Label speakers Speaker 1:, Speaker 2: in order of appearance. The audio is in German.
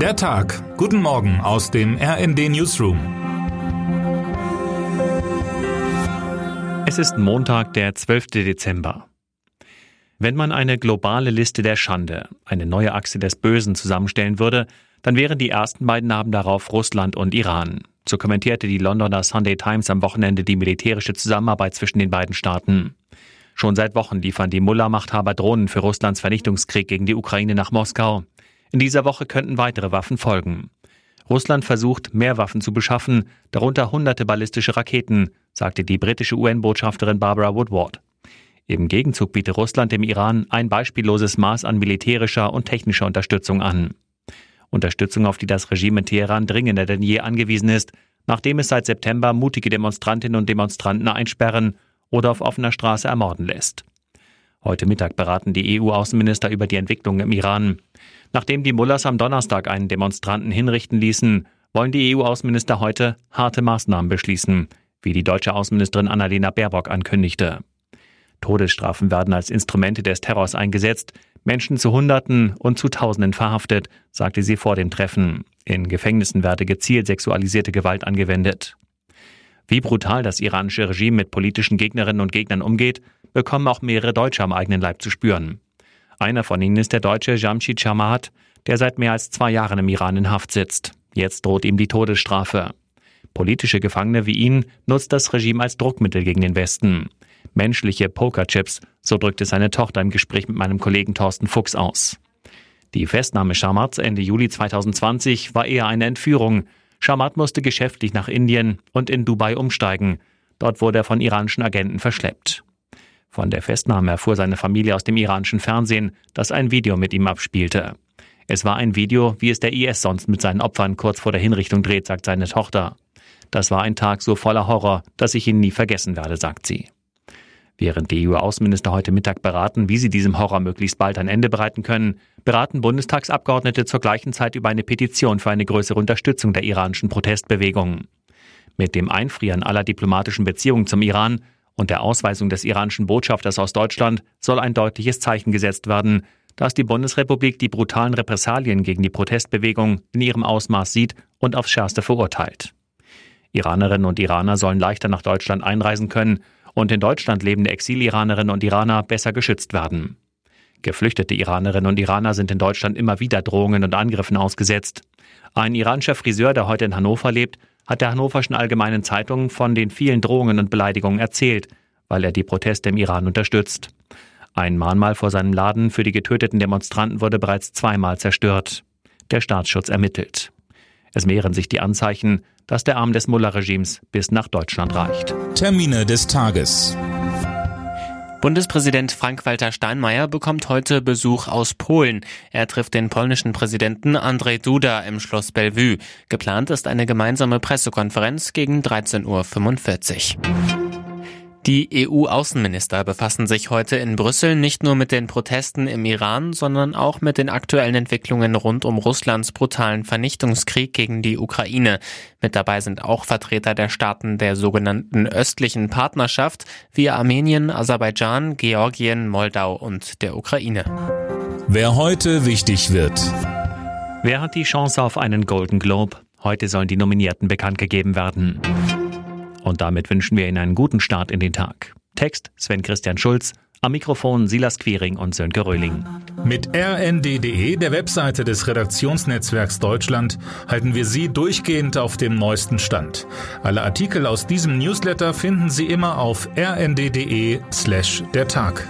Speaker 1: Der Tag. Guten Morgen aus dem RND Newsroom.
Speaker 2: Es ist Montag, der 12. Dezember. Wenn man eine globale Liste der Schande, eine neue Achse des Bösen zusammenstellen würde, dann wären die ersten beiden Namen darauf Russland und Iran. So kommentierte die Londoner Sunday Times am Wochenende die militärische Zusammenarbeit zwischen den beiden Staaten. Schon seit Wochen liefern die Mullah-Machthaber Drohnen für Russlands Vernichtungskrieg gegen die Ukraine nach Moskau. In dieser Woche könnten weitere Waffen folgen. Russland versucht, mehr Waffen zu beschaffen, darunter hunderte ballistische Raketen, sagte die britische UN-Botschafterin Barbara Woodward. Im Gegenzug bietet Russland dem Iran ein beispielloses Maß an militärischer und technischer Unterstützung an. Unterstützung, auf die das Regime in Teheran dringender denn je angewiesen ist, nachdem es seit September mutige Demonstrantinnen und Demonstranten einsperren oder auf offener Straße ermorden lässt. Heute Mittag beraten die EU-Außenminister über die Entwicklung im Iran. Nachdem die Mullahs am Donnerstag einen Demonstranten hinrichten ließen, wollen die EU-Außenminister heute harte Maßnahmen beschließen, wie die deutsche Außenministerin Annalena Baerbock ankündigte. Todesstrafen werden als Instrumente des Terrors eingesetzt, Menschen zu Hunderten und zu Tausenden verhaftet, sagte sie vor dem Treffen. In Gefängnissen werde gezielt sexualisierte Gewalt angewendet. Wie brutal das iranische Regime mit politischen Gegnerinnen und Gegnern umgeht, bekommen auch mehrere Deutsche am eigenen Leib zu spüren. Einer von ihnen ist der Deutsche Jamshid Chamat, der seit mehr als zwei Jahren im Iran in Haft sitzt. Jetzt droht ihm die Todesstrafe. Politische Gefangene wie ihn nutzt das Regime als Druckmittel gegen den Westen. Menschliche Pokerchips, so drückte seine Tochter im Gespräch mit meinem Kollegen Thorsten Fuchs aus. Die Festnahme Shamats Ende Juli 2020 war eher eine Entführung. Shamat musste geschäftlich nach Indien und in Dubai umsteigen. Dort wurde er von iranischen Agenten verschleppt. Von der Festnahme erfuhr seine Familie aus dem iranischen Fernsehen, das ein Video mit ihm abspielte. Es war ein Video, wie es der IS sonst mit seinen Opfern kurz vor der Hinrichtung dreht, sagt seine Tochter. Das war ein Tag so voller Horror, dass ich ihn nie vergessen werde, sagt sie. Während die EU-Außenminister heute Mittag beraten, wie sie diesem Horror möglichst bald ein Ende bereiten können, beraten Bundestagsabgeordnete zur gleichen Zeit über eine Petition für eine größere Unterstützung der iranischen Protestbewegung. Mit dem Einfrieren aller diplomatischen Beziehungen zum Iran und der Ausweisung des iranischen Botschafters aus Deutschland soll ein deutliches Zeichen gesetzt werden, dass die Bundesrepublik die brutalen Repressalien gegen die Protestbewegung in ihrem Ausmaß sieht und aufs Schärfste verurteilt. Iranerinnen und Iraner sollen leichter nach Deutschland einreisen können und in Deutschland lebende Exil-Iranerinnen und Iraner besser geschützt werden. Geflüchtete Iranerinnen und Iraner sind in Deutschland immer wieder Drohungen und Angriffen ausgesetzt. Ein iranischer Friseur, der heute in Hannover lebt, hat der Hannoverschen Allgemeinen Zeitung von den vielen Drohungen und Beleidigungen erzählt, weil er die Proteste im Iran unterstützt. Ein Mahnmal vor seinem Laden für die getöteten Demonstranten wurde bereits zweimal zerstört. Der Staatsschutz ermittelt. Es mehren sich die Anzeichen, dass der Arm des Mullah-Regimes bis nach Deutschland reicht.
Speaker 1: Termine des Tages.
Speaker 3: Bundespräsident Frank-Walter Steinmeier bekommt heute Besuch aus Polen. Er trifft den polnischen Präsidenten Andrzej Duda im Schloss Bellevue. Geplant ist eine gemeinsame Pressekonferenz gegen 13.45 Uhr. Die EU-Außenminister befassen sich heute in Brüssel nicht nur mit den Protesten im Iran, sondern auch mit den aktuellen Entwicklungen rund um Russlands brutalen Vernichtungskrieg gegen die Ukraine. Mit dabei sind auch Vertreter der Staaten der sogenannten östlichen Partnerschaft wie Armenien, Aserbaidschan, Georgien, Moldau und der Ukraine.
Speaker 1: Wer heute wichtig wird.
Speaker 2: Wer hat die Chance auf einen Golden Globe? Heute sollen die Nominierten bekannt gegeben werden. Und damit wünschen wir Ihnen einen guten Start in den Tag. Text Sven Christian Schulz, am Mikrofon Silas Quiring und Sönke Röhling.
Speaker 1: Mit rnd.de, der Webseite des Redaktionsnetzwerks Deutschland, halten wir Sie durchgehend auf dem neuesten Stand. Alle Artikel aus diesem Newsletter finden Sie immer auf rnd.de slash der Tag.